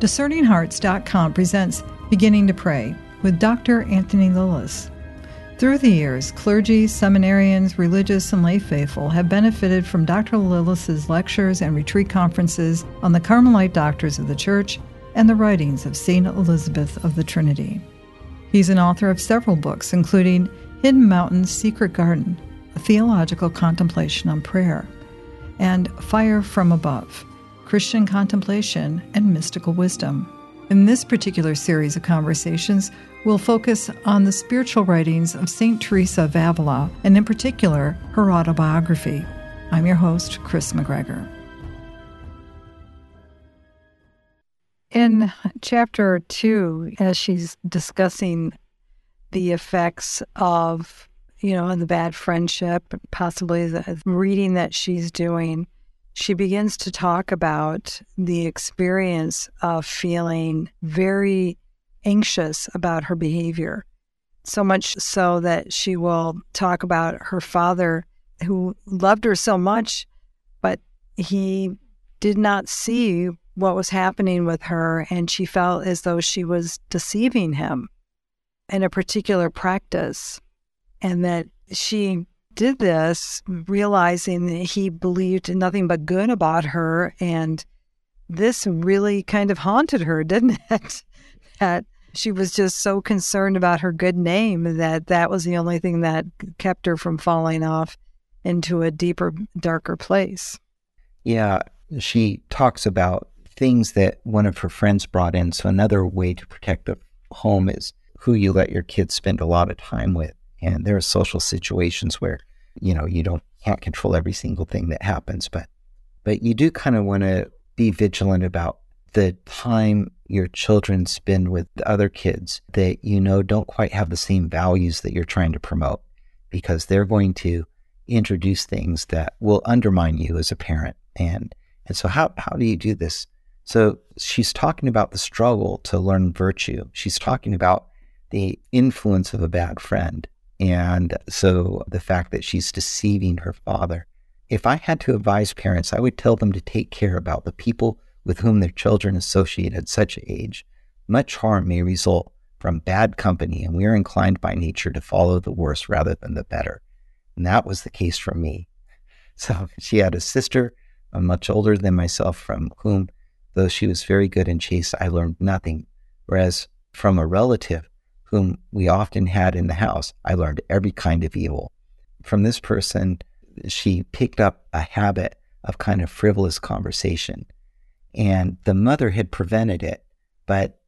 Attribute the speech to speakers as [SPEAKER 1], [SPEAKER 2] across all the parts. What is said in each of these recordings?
[SPEAKER 1] DiscerningHearts.com presents Beginning to Pray with Dr. Anthony Lilles. Through the years, clergy, seminarians, religious, and lay faithful have benefited from Dr. Lilles' lectures and retreat conferences on the Carmelite doctors of the Church and the writings of St. Elizabeth of the Trinity. He's an author of several books, including Hidden Mountain's Secret Garden, a theological contemplation on prayer, and Fire from Above Christian contemplation, and mystical wisdom. In this particular series of conversations, we'll focus on the spiritual writings of St. Teresa of Avila, and in particular, her autobiography. I'm your host, Kris McGregor. In chapter two, as she's discussing the effects of, you know, the bad friendship, possibly the reading that she's doing, she begins to talk about the experience of feeling very anxious about her behavior. So much so that she will talk about her father, who loved her so much, but he did not see what was happening with her, and she felt as though she was deceiving him in a particular practice, and that she did this realizing that he believed nothing but good about her. And this really kind of haunted her, didn't it? that she was just so concerned about her good name that that was the only thing that kept her from falling off into a deeper, darker place.
[SPEAKER 2] Yeah, she talks about things that one of her friends brought in. So, another way to protect the home is who you let your kids spend a lot of time with. And there are social situations where, you know, you don't can't control every single thing that happens, but but you do kind of want to be vigilant about the time your children spend with other kids that you know don't quite have the same values that you're trying to promote because they're going to introduce things that will undermine you as a parent. And and so how how do you do this? So she's talking about the struggle to learn virtue. She's talking about the influence of a bad friend and so the fact that she's deceiving her father. If I had to advise parents, I would tell them to take care about the people with whom their children associate at such age. Much harm may result from bad company, and we are inclined by nature to follow the worse rather than the better. And that was the case for me. So she had a sister, uh, much older than myself, from whom, though she was very good and chaste, I learned nothing. Whereas from a relative whom we often had in the house, I learned every kind of evil. From this person, she picked up a habit of kind of frivolous conversation. And the mother had prevented it, but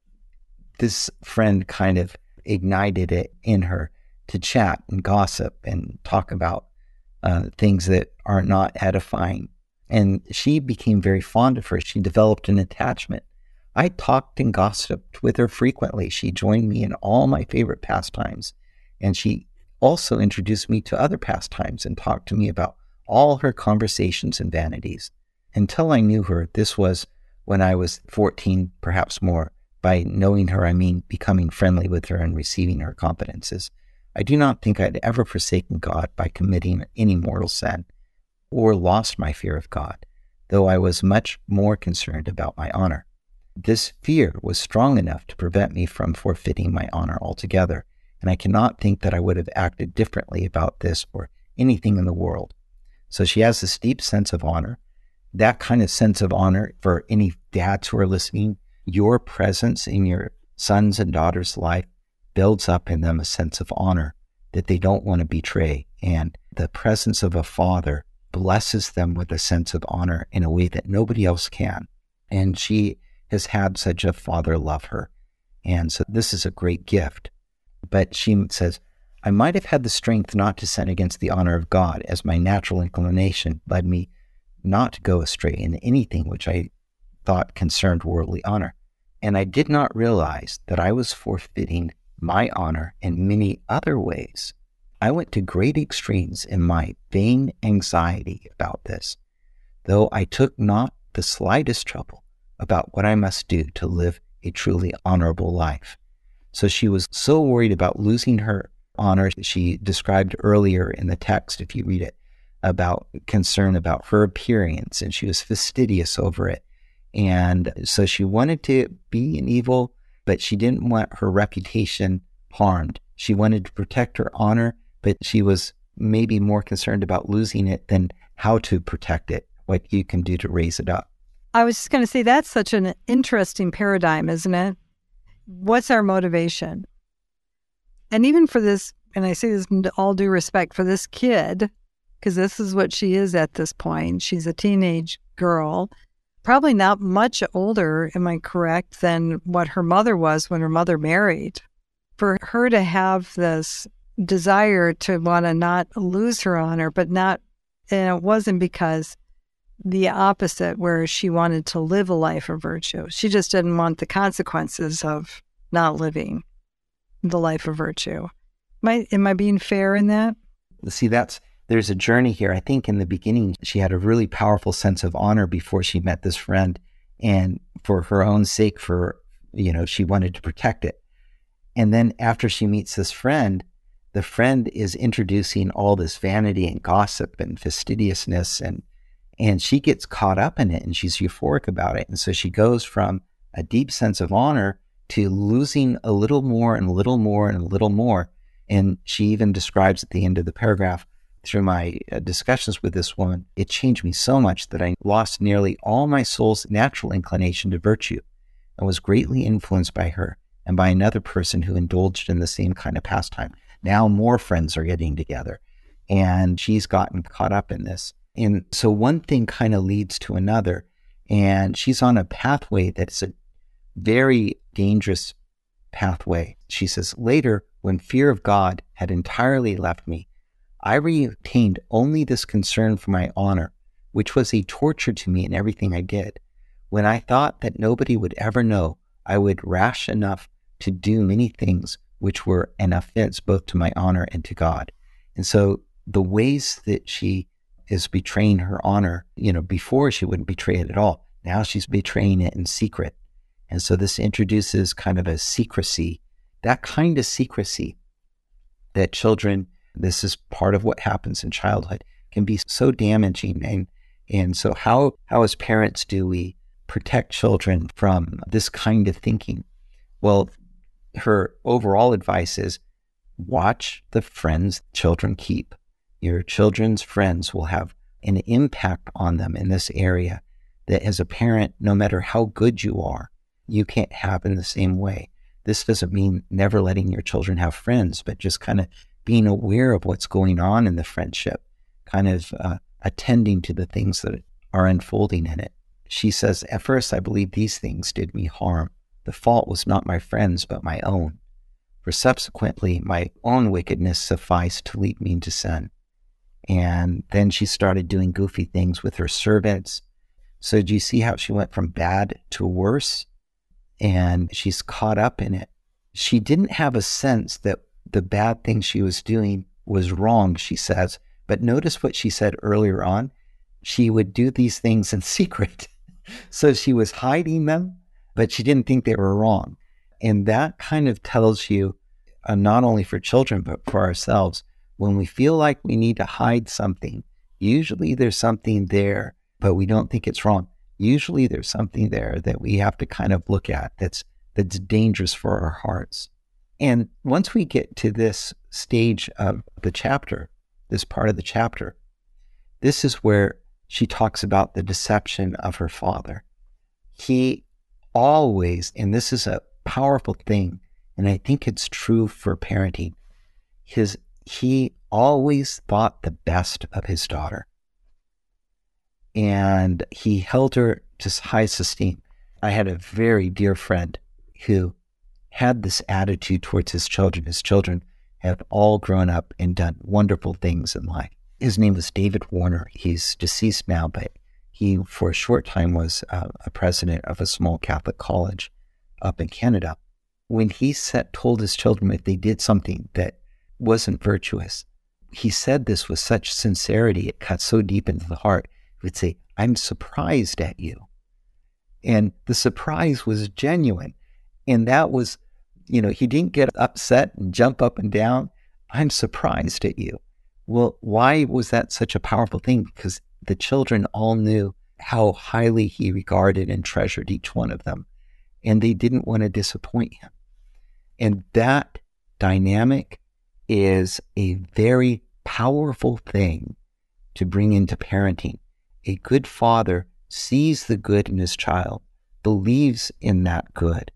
[SPEAKER 2] this friend kind of ignited it in her to chat and gossip and talk about uh, things that are not edifying. And she became very fond of her. She developed an attachment. I talked and gossiped with her frequently. She joined me in all my favorite pastimes, and she also introduced me to other pastimes and talked to me about all her conversations and vanities. Until I knew her, this was when I was 14, perhaps more. By knowing her, I mean becoming friendly with her and receiving her confidences. I do not think I'd ever forsaken God by committing any mortal sin or lost my fear of God, though I was much more concerned about my honor. This fear was strong enough to prevent me from forfeiting my honor altogether, and I cannot think that I would have acted differently about this or anything in the world. So she has this deep sense of honor. That kind of sense of honor for any dads who are listening, your presence in your son's and daughter's life builds up in them a sense of honor that they don't want to betray. And the presence of a father blesses them with a sense of honor in a way that nobody else can. And she has had such a father love her. And so this is a great gift. But she says, I might have had the strength not to sin against the honor of God, as my natural inclination led me not to go astray in anything which I thought concerned worldly honor. And I did not realize that I was forfeiting my honor in many other ways. I went to great extremes in my vain anxiety about this, though I took not the slightest trouble about what I must do to live a truly honorable life. So she was so worried about losing her honor. She described earlier in the text, if you read it, about concern about her appearance, and she was fastidious over it. And so she wanted to be an evil, but she didn't want her reputation harmed. She wanted to protect her honor, but she was maybe more concerned about losing it than how to protect it, what you can do to raise it up.
[SPEAKER 1] I was just going to say that's such an interesting paradigm, isn't it? What's our motivation? And even for this, and I say this in all due respect for this kid, because this is what she is at this point. She's a teenage girl, probably not much older, am I correct, than what her mother was when her mother married. For her to have this desire to want to not lose her honor, but not, and it wasn't because the opposite, where she wanted to live a life of virtue. She just didn't want the consequences of not living the life of virtue. Am I, am I being fair in that?
[SPEAKER 2] See, that's there's a journey here. I think in the beginning, she had a really powerful sense of honor before she met this friend. And for her own sake, for, you know, she wanted to protect it. And then after she meets this friend, the friend is introducing all this vanity and gossip and fastidiousness and and she gets caught up in it and she's euphoric about it and so she goes from a deep sense of honor to losing a little more and a little more and a little more and she even describes at the end of the paragraph through my uh, discussions with this woman it changed me so much that i lost nearly all my soul's natural inclination to virtue and was greatly influenced by her and by another person who indulged in the same kind of pastime now more friends are getting together. And she's gotten caught up in this. And so one thing kind of leads to another. And she's on a pathway that's a very dangerous pathway. She says, Later, when fear of God had entirely left me, I retained only this concern for my honor, which was a torture to me in everything I did. When I thought that nobody would ever know, I would rash enough to do many things which were an offense both to my honor and to God. And so the ways that she is betraying her honor, you know, before she wouldn't betray it at all. Now she's betraying it in secret. And so this introduces kind of a secrecy, that kind of secrecy that children, this is part of what happens in childhood, can be so damaging. And, and so how, how as parents do we protect children from this kind of thinking? Well, her overall advice is watch the friends children keep. Your children's friends will have an impact on them in this area that as a parent, no matter how good you are, you can't have in the same way. This doesn't mean never letting your children have friends, but just kind of being aware of what's going on in the friendship, kind of uh, attending to the things that are unfolding in it. She says, At first, I believe these things did me harm. The fault was not my friend's, but my own. For subsequently, my own wickedness sufficed to lead me into sin. And then she started doing goofy things with her servants. So, do you see how she went from bad to worse? And she's caught up in it. She didn't have a sense that the bad thing she was doing was wrong, she says. But notice what she said earlier on. She would do these things in secret. so she was hiding them but she didn't think they were wrong. And that kind of tells you, uh, not only for children, but for ourselves, when we feel like we need to hide something, usually there's something there, but we don't think it's wrong. Usually there's something there that we have to kind of look at that's, that's dangerous for our hearts. And once we get to this stage of the chapter, this part of the chapter, this is where she talks about the deception of her father. He always, and this is a powerful thing, and I think it's true for parenting, his he always thought the best of his daughter. And he held her to high esteem. I had a very dear friend who had this attitude towards his children. His children have all grown up and done wonderful things in life. His name was David Warner. He's deceased now, but he, for a short time, was uh, a president of a small Catholic college up in Canada. When he set, told his children if they did something that wasn't virtuous, he said this with such sincerity, it cut so deep into the heart. He would say, I'm surprised at you. And the surprise was genuine. And that was, you know, he didn't get upset and jump up and down. I'm surprised at you. Well, why was that such a powerful thing? Because the children all knew how highly he regarded and treasured each one of them. And they didn't want to disappoint him. And that dynamic is a very powerful thing to bring into parenting. A good father sees the good in his child, believes in that good,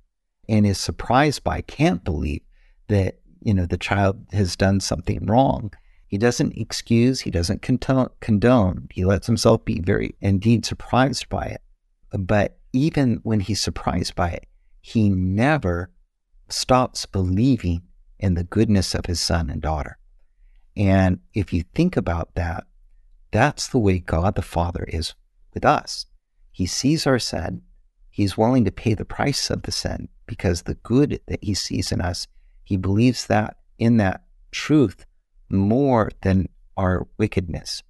[SPEAKER 2] and is surprised by, can't believe that, you know, the child has done something wrong he doesn't excuse, he doesn't condone. He lets himself be very, indeed, surprised by it. But even when he's surprised by it, he never stops believing in the goodness of his son and daughter. And if you think about that, that's the way God the Father is with us. He sees our sin. He's willing to pay the price of the sin because the good that he sees in us, he believes that in that truth more than our wickedness.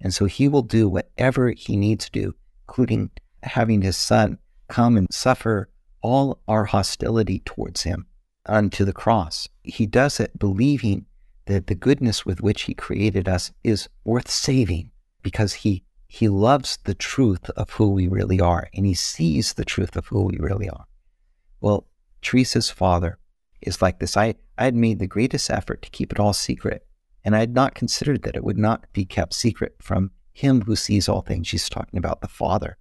[SPEAKER 2] And so he will do whatever he needs to do, including having his son come and suffer all our hostility towards him unto the cross. He does it believing that the goodness with which he created us is worth saving because he he loves the truth of who we really are and he sees the truth of who we really are. Well, Teresa's father is like this. I, I had made the greatest effort to keep it all secret and I had not considered that it would not be kept secret from him who sees all things. She's talking about the Father.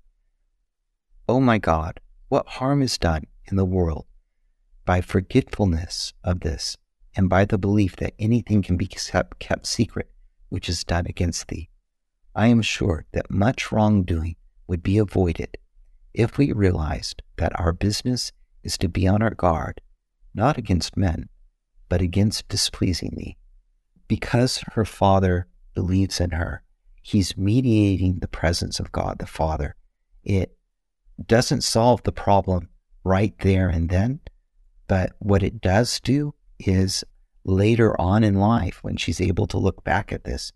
[SPEAKER 2] Oh my God, what harm is done in the world by forgetfulness of this and by the belief that anything can be kept, kept secret which is done against thee. I am sure that much wrongdoing would be avoided if we realized that our business is to be on our guard, not against men, but against displeasing thee because her father believes in her, he's mediating the presence of God the Father. It doesn't solve the problem right there and then, but what it does do is later on in life, when she's able to look back at this,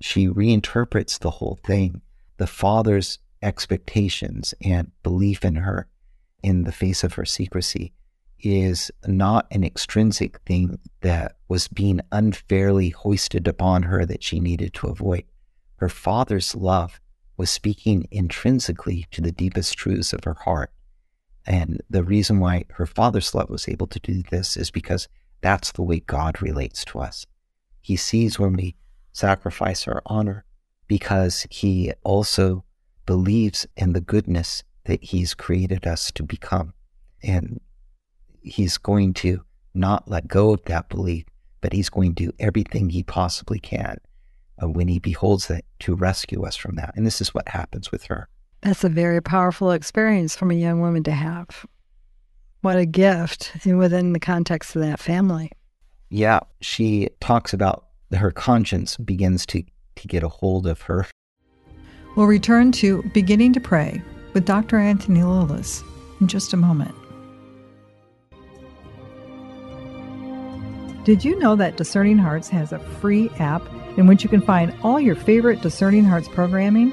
[SPEAKER 2] she reinterprets the whole thing. The father's expectations and belief in her in the face of her secrecy is not an extrinsic thing that was being unfairly hoisted upon her that she needed to avoid. Her father's love was speaking intrinsically to the deepest truths of her heart. And the reason why her father's love was able to do this is because that's the way God relates to us. He sees when we sacrifice our honor because he also believes in the goodness that he's created us to become. And he's going to not let go of that belief, but he's going to do everything he possibly can uh, when he beholds that to rescue us from that. And this is what happens with her.
[SPEAKER 1] That's a very powerful experience from a young woman to have. What a gift within the context of that family.
[SPEAKER 2] Yeah, she talks about her conscience begins to, to get a hold of her.
[SPEAKER 1] We'll return to Beginning to Pray with Dr. Anthony Lilles in just a moment. Did you know that Discerning Hearts has a free app in which you can find all your favorite Discerning Hearts programming?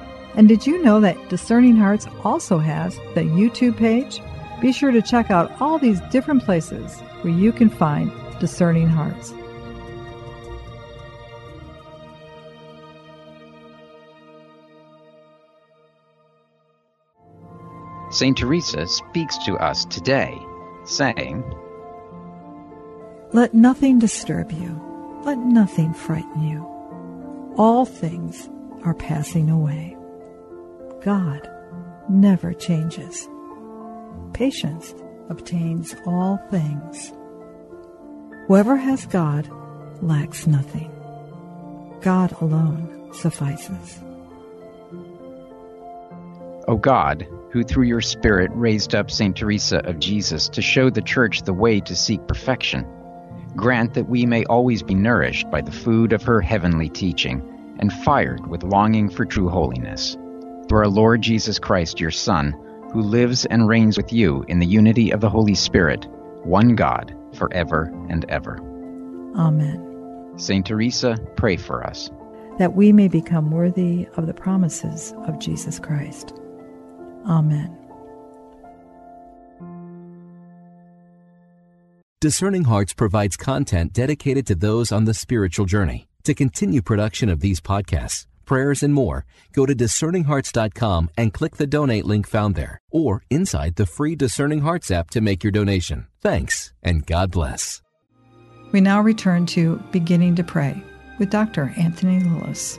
[SPEAKER 1] And did you know that Discerning Hearts also has the YouTube page? Be sure to check out all these different places where you can find Discerning Hearts.
[SPEAKER 3] St. Teresa speaks to us today, saying,
[SPEAKER 1] Let nothing disturb you, let nothing frighten you all things are passing away. God never changes. Patience obtains all things. Whoever has God lacks nothing. God alone suffices.
[SPEAKER 3] O God, who through your Spirit raised up St. Teresa of Jesus to show the Church the way to seek perfection, grant that we may always be nourished by the food of her heavenly teaching and fired with longing for true holiness. Through our Lord Jesus Christ, your Son, who lives and reigns with you in the unity of the Holy Spirit, one God, forever and ever.
[SPEAKER 4] Amen.
[SPEAKER 3] Saint Teresa, pray for us.
[SPEAKER 4] That we may become worthy of the promises of Jesus Christ. Amen.
[SPEAKER 5] Discerning Hearts provides content dedicated to those on the spiritual journey. To continue production of these podcasts, prayers, and more, go to discerninghearts.com and click the donate link found there, or inside the free Discerning Hearts app to make your donation. Thanks, and God bless.
[SPEAKER 4] We now return to Beginning to Pray with Dr. Anthony Lilles.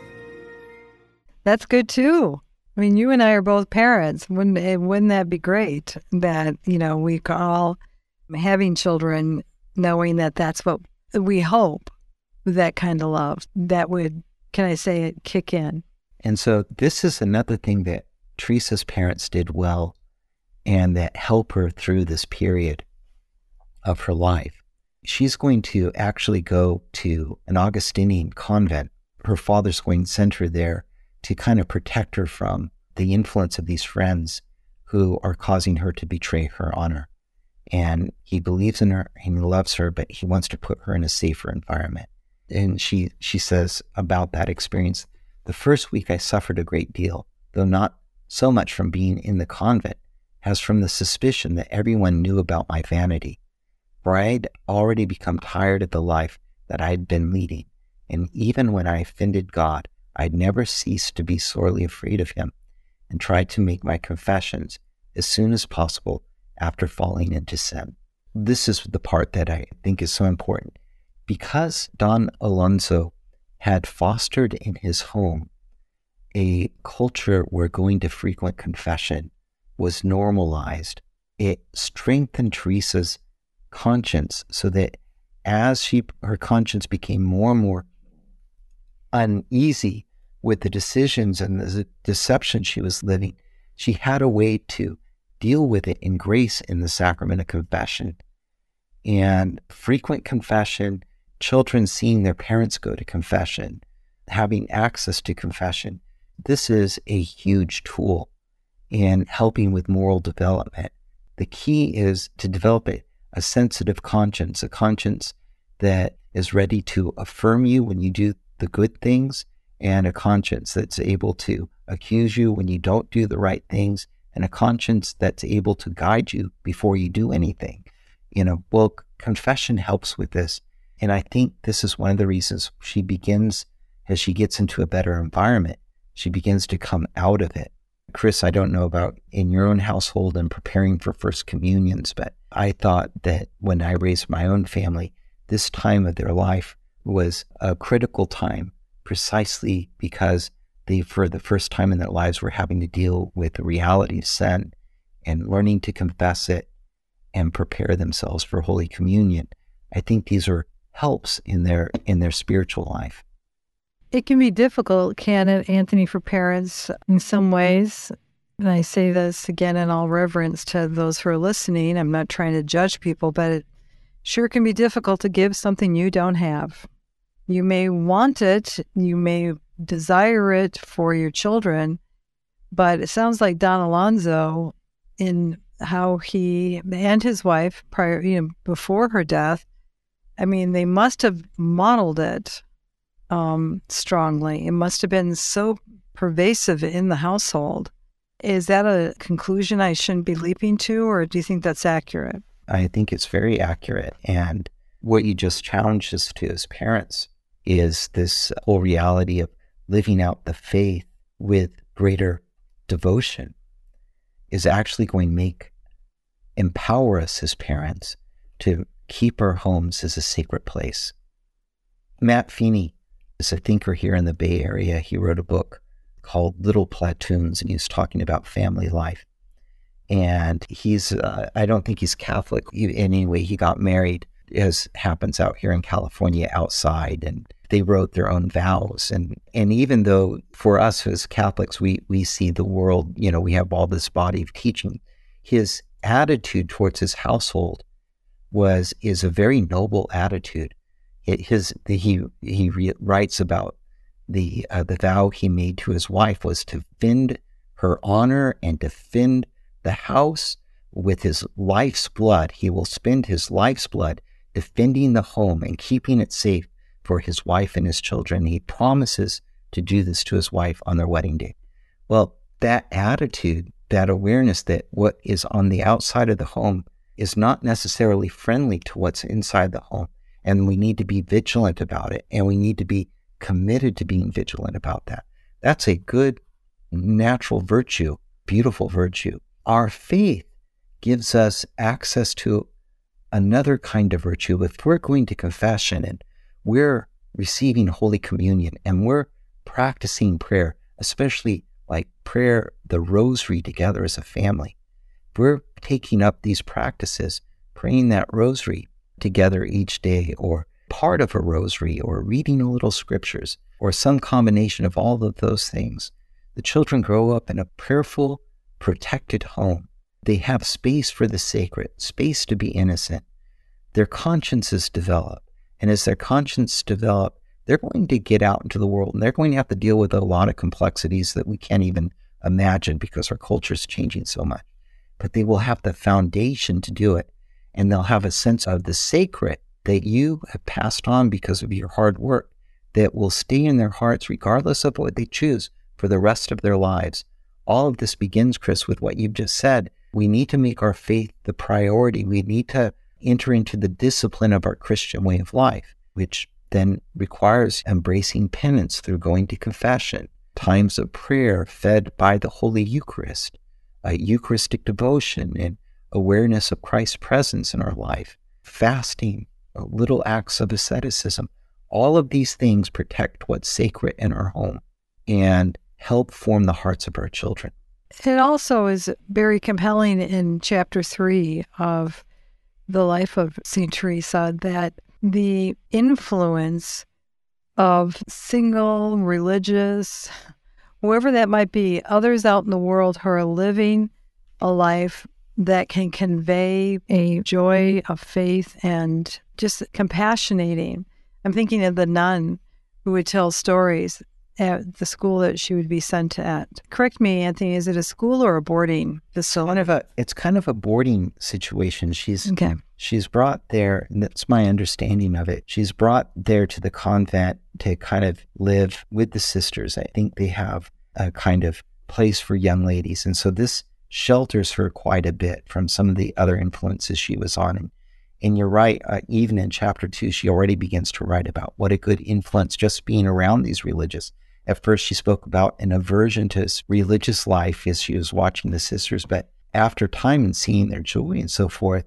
[SPEAKER 1] That's good too. I mean, you and I are both parents. Wouldn't it, wouldn't that be great? That you know we all having children, knowing that that's what we hope that kind of love that would, can I say it, kick in.
[SPEAKER 2] And so this is another thing that Teresa's parents did well and that help her through this period of her life. She's going to actually go to an Augustinian convent. Her father's going to send her there to kind of protect her from the influence of these friends who are causing her to betray her honor. And he believes in her and he loves her, but he wants to put her in a safer environment and she she says about that experience the first week i suffered a great deal though not so much from being in the convent as from the suspicion that everyone knew about my vanity for i had already become tired of the life that i had been leading and even when i offended god i had never ceased to be sorely afraid of him and tried to make my confessions as soon as possible after falling into sin. This is the part that i think is so important because Don Alonso had fostered in his home a culture where going to frequent confession was normalized, it strengthened Teresa's conscience so that as she her conscience became more and more uneasy with the decisions and the deception she was living, she had a way to deal with it in grace in the sacrament of confession. And frequent confession children seeing their parents go to confession, having access to confession, this is a huge tool in helping with moral development. The key is to develop a, a sensitive conscience, a conscience that is ready to affirm you when you do the good things, and a conscience that's able to accuse you when you don't do the right things, and a conscience that's able to guide you before you do anything. You know, well, confession helps with this. And I think this is one of the reasons she begins, as she gets into a better environment, she begins to come out of it. Kris, I don't know about in your own household and preparing for First Communions, but I thought that when I raised my own family, this time of their life was a critical time precisely because they, for the first time in their lives, were having to deal with the reality of sin and learning to confess it and prepare themselves for Holy Communion. I think these are helps in their in their spiritual life.
[SPEAKER 1] It can be difficult, can it, Anthony, for parents in some ways. And I say this again in all reverence to those who are listening. I'm not trying to judge people, but it sure can be difficult to give something you don't have. You may want it, you may desire it for your children, but it sounds like Don Alonso, in how he and his wife prior, you know, before her death, I mean, they must have modeled it um, strongly. It must have been so pervasive in the household. Is that a conclusion I shouldn't be leaping to, or do you think that's accurate?
[SPEAKER 2] I think it's very accurate. And what you just challenged us to as parents is this whole reality of living out the faith with greater devotion is actually going to make empower us as parents to keep our homes as a sacred place. Matt Feeney is a thinker here in the Bay Area. He wrote a book called Little Platoons, and he was talking about family life. And he's, uh, I don't think he's Catholic. Anyway, he got married, as happens out here in California, outside, and they wrote their own vows. And and even though for us as Catholics, we we see the world, you know, we have all this body of teaching, his attitude towards his household was is a very noble attitude. It, his he he re, writes about the uh, the vow he made to his wife was to defend her honor and defend the house with his life's blood. He will spend his life's blood defending the home and keeping it safe for his wife and his children. He promises to do this to his wife on their wedding day. Well, that attitude, that awareness that what is on the outside of the home is not necessarily friendly to what's inside the home. And we need to be vigilant about it. And we need to be committed to being vigilant about that. That's a good natural virtue, beautiful virtue. Our faith gives us access to another kind of virtue. If we're going to confession and we're receiving Holy Communion and we're practicing prayer, especially like prayer, the rosary together as a family, we're taking up these practices, praying that rosary together each day, or part of a rosary, or reading a little scriptures, or some combination of all of those things, the children grow up in a prayerful, protected home. They have space for the sacred, space to be innocent. Their consciences develop. And as their conscience develop, they're going to get out into the world and they're going to have to deal with a lot of complexities that we can't even imagine because our culture is changing so much but they will have the foundation to do it. And they'll have a sense of the sacred that you have passed on because of your hard work that will stay in their hearts regardless of what they choose for the rest of their lives. All of this begins, Kris, with what you've just said. We need to make our faith the priority. We need to enter into the discipline of our Christian way of life, which then requires embracing penance through going to confession, times of prayer fed by the Holy Eucharist, a Eucharistic devotion and awareness of Christ's presence in our life, fasting, uh, little acts of asceticism. All of these things protect what's sacred in our home and help form the hearts of our children.
[SPEAKER 1] It also is very compelling in chapter three of the life of St. Teresa that the influence of single religious whoever that might be, others out in the world who are living a life that can convey a joy of faith and just compassionating. I'm thinking of the nun who would tell stories at the school that she would be sent to at. Correct me, Anthony. Is it a school or a boarding facility?
[SPEAKER 2] Kind of a, it's kind of a boarding situation. She's
[SPEAKER 1] okay.
[SPEAKER 2] She's brought there. And that's my understanding of it. She's brought there to the convent to kind of live with the sisters. I think they have a kind of place for young ladies, and so this shelters her quite a bit from some of the other influences she was on. And, and you're right, uh, even in chapter two, she already begins to write about what a good influence just being around these religious at first, she spoke about an aversion to religious life as she was watching the sisters, but after time and seeing their joy and so forth,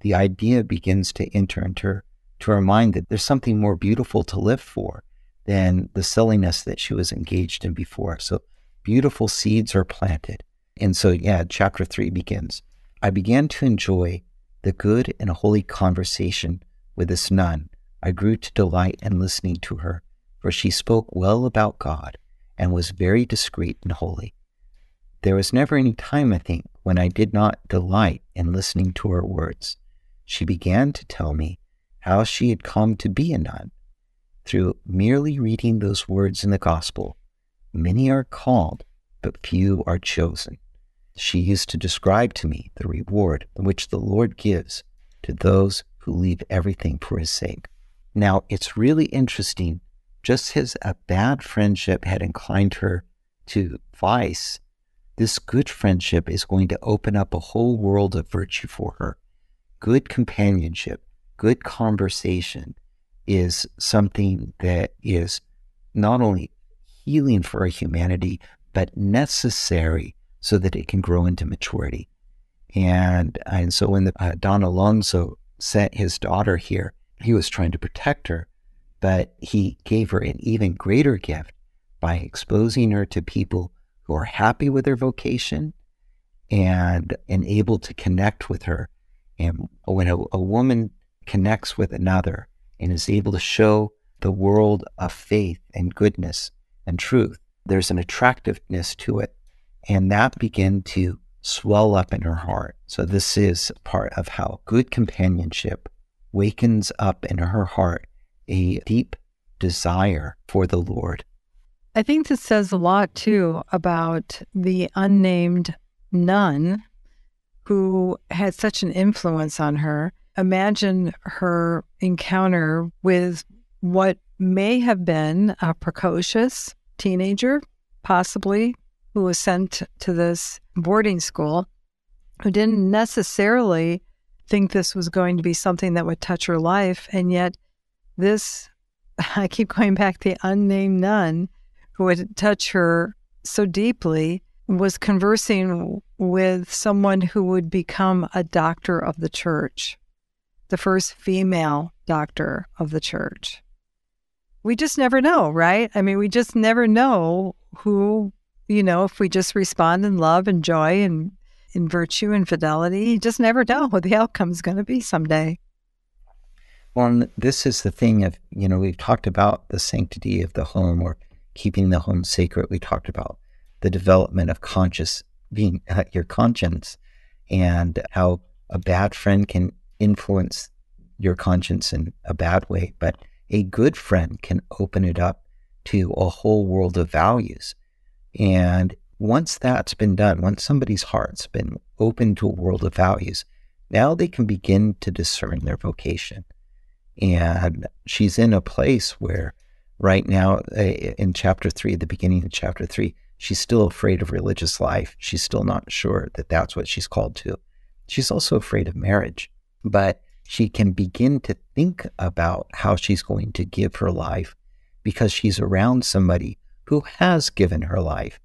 [SPEAKER 2] the idea begins to enter into her, to her mind that there's something more beautiful to live for than the silliness that she was engaged in before. So beautiful seeds are planted. And so, yeah, chapter three begins. I began to enjoy the good and holy conversation with this nun. I grew to delight in listening to her for she spoke well about God and was very discreet and holy. There was never any time, I think, when I did not delight in listening to her words. She began to tell me how she had come to be a nun. Through merely reading those words in the gospel, many are called, but few are chosen. She used to describe to me the reward which the Lord gives to those who leave everything for his sake. Now, it's really interesting just as a bad friendship had inclined her to vice, this good friendship is going to open up a whole world of virtue for her. Good companionship, good conversation is something that is not only healing for our humanity, but necessary so that it can grow into maturity. And, and so when the, uh, Don Alonso sent his daughter here, he was trying to protect her but he gave her an even greater gift by exposing her to people who are happy with their vocation and, and able to connect with her. And when a, a woman connects with another and is able to show the world of faith and goodness and truth, there's an attractiveness to it. And that began to swell up in her heart. So, this is part of how good companionship wakens up in her heart a deep desire for the Lord.
[SPEAKER 1] I think this says a lot too about the unnamed nun who had such an influence on her. Imagine her encounter with what may have been a precocious teenager, possibly, who was sent to this boarding school, who didn't necessarily think this was going to be something that would touch her life. And yet, this, I keep going back, the unnamed nun who would touch her so deeply was conversing with someone who would become a doctor of the church, the first female doctor of the church. We just never know, right? I mean, we just never know who, you know, if we just respond in love and joy and in virtue and fidelity, you just never know what the outcome is going to be someday.
[SPEAKER 2] Well, this is the thing of, you know, we've talked about the sanctity of the home or keeping the home sacred. We talked about the development of conscious being uh, your conscience and how a bad friend can influence your conscience in a bad way, but a good friend can open it up to a whole world of values. And once that's been done, once somebody's heart's been open to a world of values, now they can begin to discern their vocation. And she's in a place where, right now, eh, in chapter three, the beginning of chapter three, she's still afraid of religious life. She's still not sure that that's what she's called to. She's also afraid of marriage, but she can begin to think about how she's going to give her life because she's around somebody who has given her life.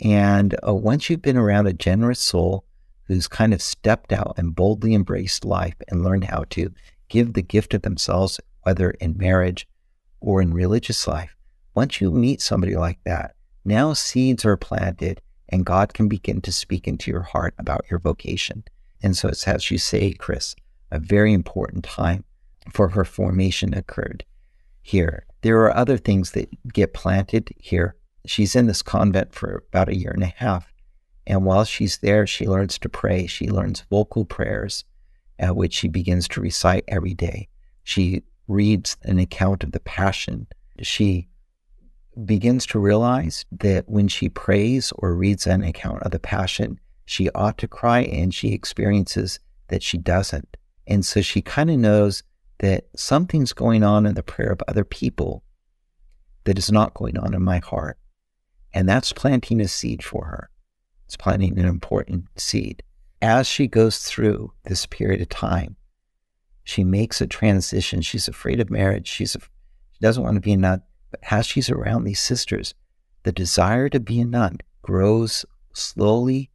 [SPEAKER 2] And uh, once you've been around a generous soul who's kind of stepped out and boldly embraced life and learned how to give the gift of themselves, whether in marriage or in religious life, once you meet somebody like that, now seeds are planted and God can begin to speak into your heart about your vocation. And so it's as you say, Kris, a very important time for her formation occurred here. There are other things that get planted here. She's in this convent for about a year and a half. And while she's there, she learns to pray. She learns vocal prayers, uh, which she begins to recite every day. She reads an account of the Passion. She begins to realize that when she prays or reads an account of the Passion, she ought to cry and she experiences that she doesn't. And so she kind of knows that something's going on in the prayer of other people that is not going on in my heart. And that's planting a seed for her. It's planting an important seed. As she goes through this period of time, she makes a transition. She's afraid of marriage. She's a, she doesn't want to be a nun. But as she's around these sisters, the desire to be a nun grows slowly,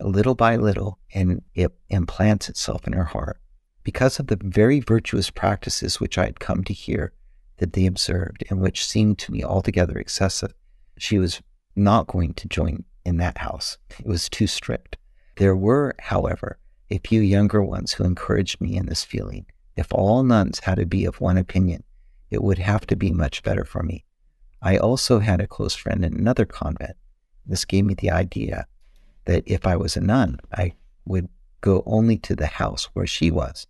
[SPEAKER 2] little by little, and it implants itself in her heart. Because of the very virtuous practices which I had come to hear that they observed and which seemed to me altogether excessive, she was not going to join in that house. It was too strict. There were, however, a few younger ones who encouraged me in this feeling. If all nuns had to be of one opinion, it would have to be much better for me. I also had a close friend in another convent. This gave me the idea that if I was a nun, I would go only to the house where she was.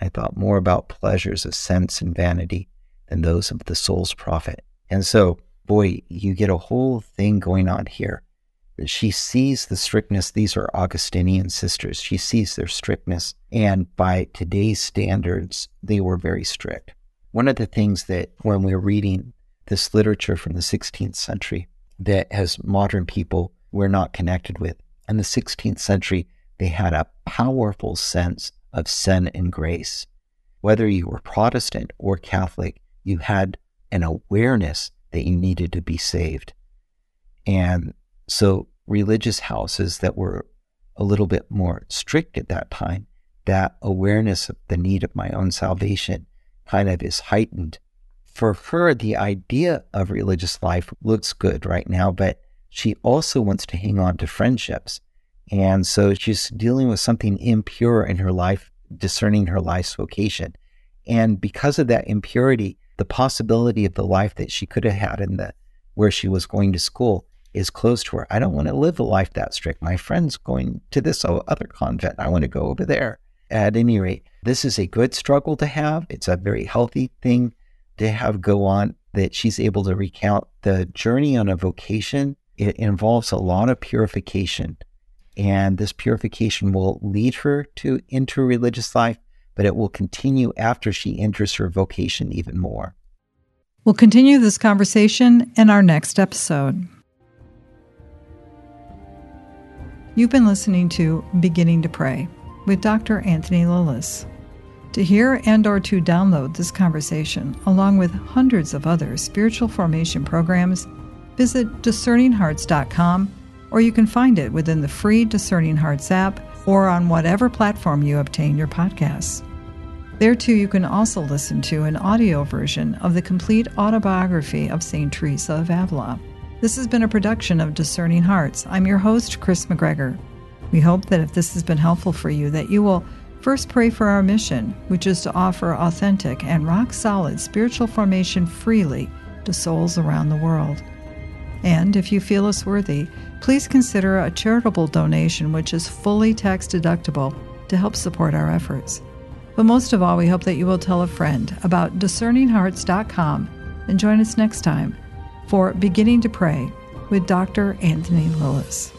[SPEAKER 2] I thought more about pleasures of sense and vanity than those of the soul's profit. And so, boy, you get a whole thing going on here. She sees the strictness. These are Augustinian sisters. She sees their strictness. And by today's standards, they were very strict. One of the things that when we're reading this literature from the 16th century that as modern people we're not connected with, in the 16th century, they had a powerful sense of sin and grace. Whether you were Protestant or Catholic, you had an awareness that you needed to be saved. And so, religious houses that were a little bit more strict at that time, that awareness of the need of my own salvation kind of is heightened. For her, the idea of religious life looks good right now, but she also wants to hang on to friendships. And so she's dealing with something impure in her life, discerning her life's vocation. And because of that impurity, the possibility of the life that she could have had in the where she was going to school is close to her. I don't want to live a life that strict. My friend's going to this other convent. I want to go over there. At any rate, this is a good struggle to have. It's a very healthy thing to have go on that she's able to recount. The journey on a vocation, it involves a lot of purification. And this purification will lead her to enter religious life, but it will continue after she enters her vocation even more.
[SPEAKER 1] We'll continue this conversation in our next episode. You've been listening to Beginning to Pray with Dr. Anthony Lilles. To hear and or to download this conversation along with hundreds of other spiritual formation programs, visit discerninghearts.com or you can find it within the free Discerning Hearts app or on whatever platform you obtain your podcasts. There too you can also listen to an audio version of the complete autobiography of St. Teresa of Avila. This has been a production of Discerning Hearts. I'm your host, Kris McGregor. We hope that if this has been helpful for you, that you will First, pray for our mission, which is to offer authentic and rock solid spiritual formation freely to souls around the world. And if you feel us worthy, please consider a charitable donation which is fully tax deductible to help support our efforts. But most of all, we hope that you will tell a friend about discerninghearts.com and join us next time for Beginning to Pray with Dr. Anthony Lilles.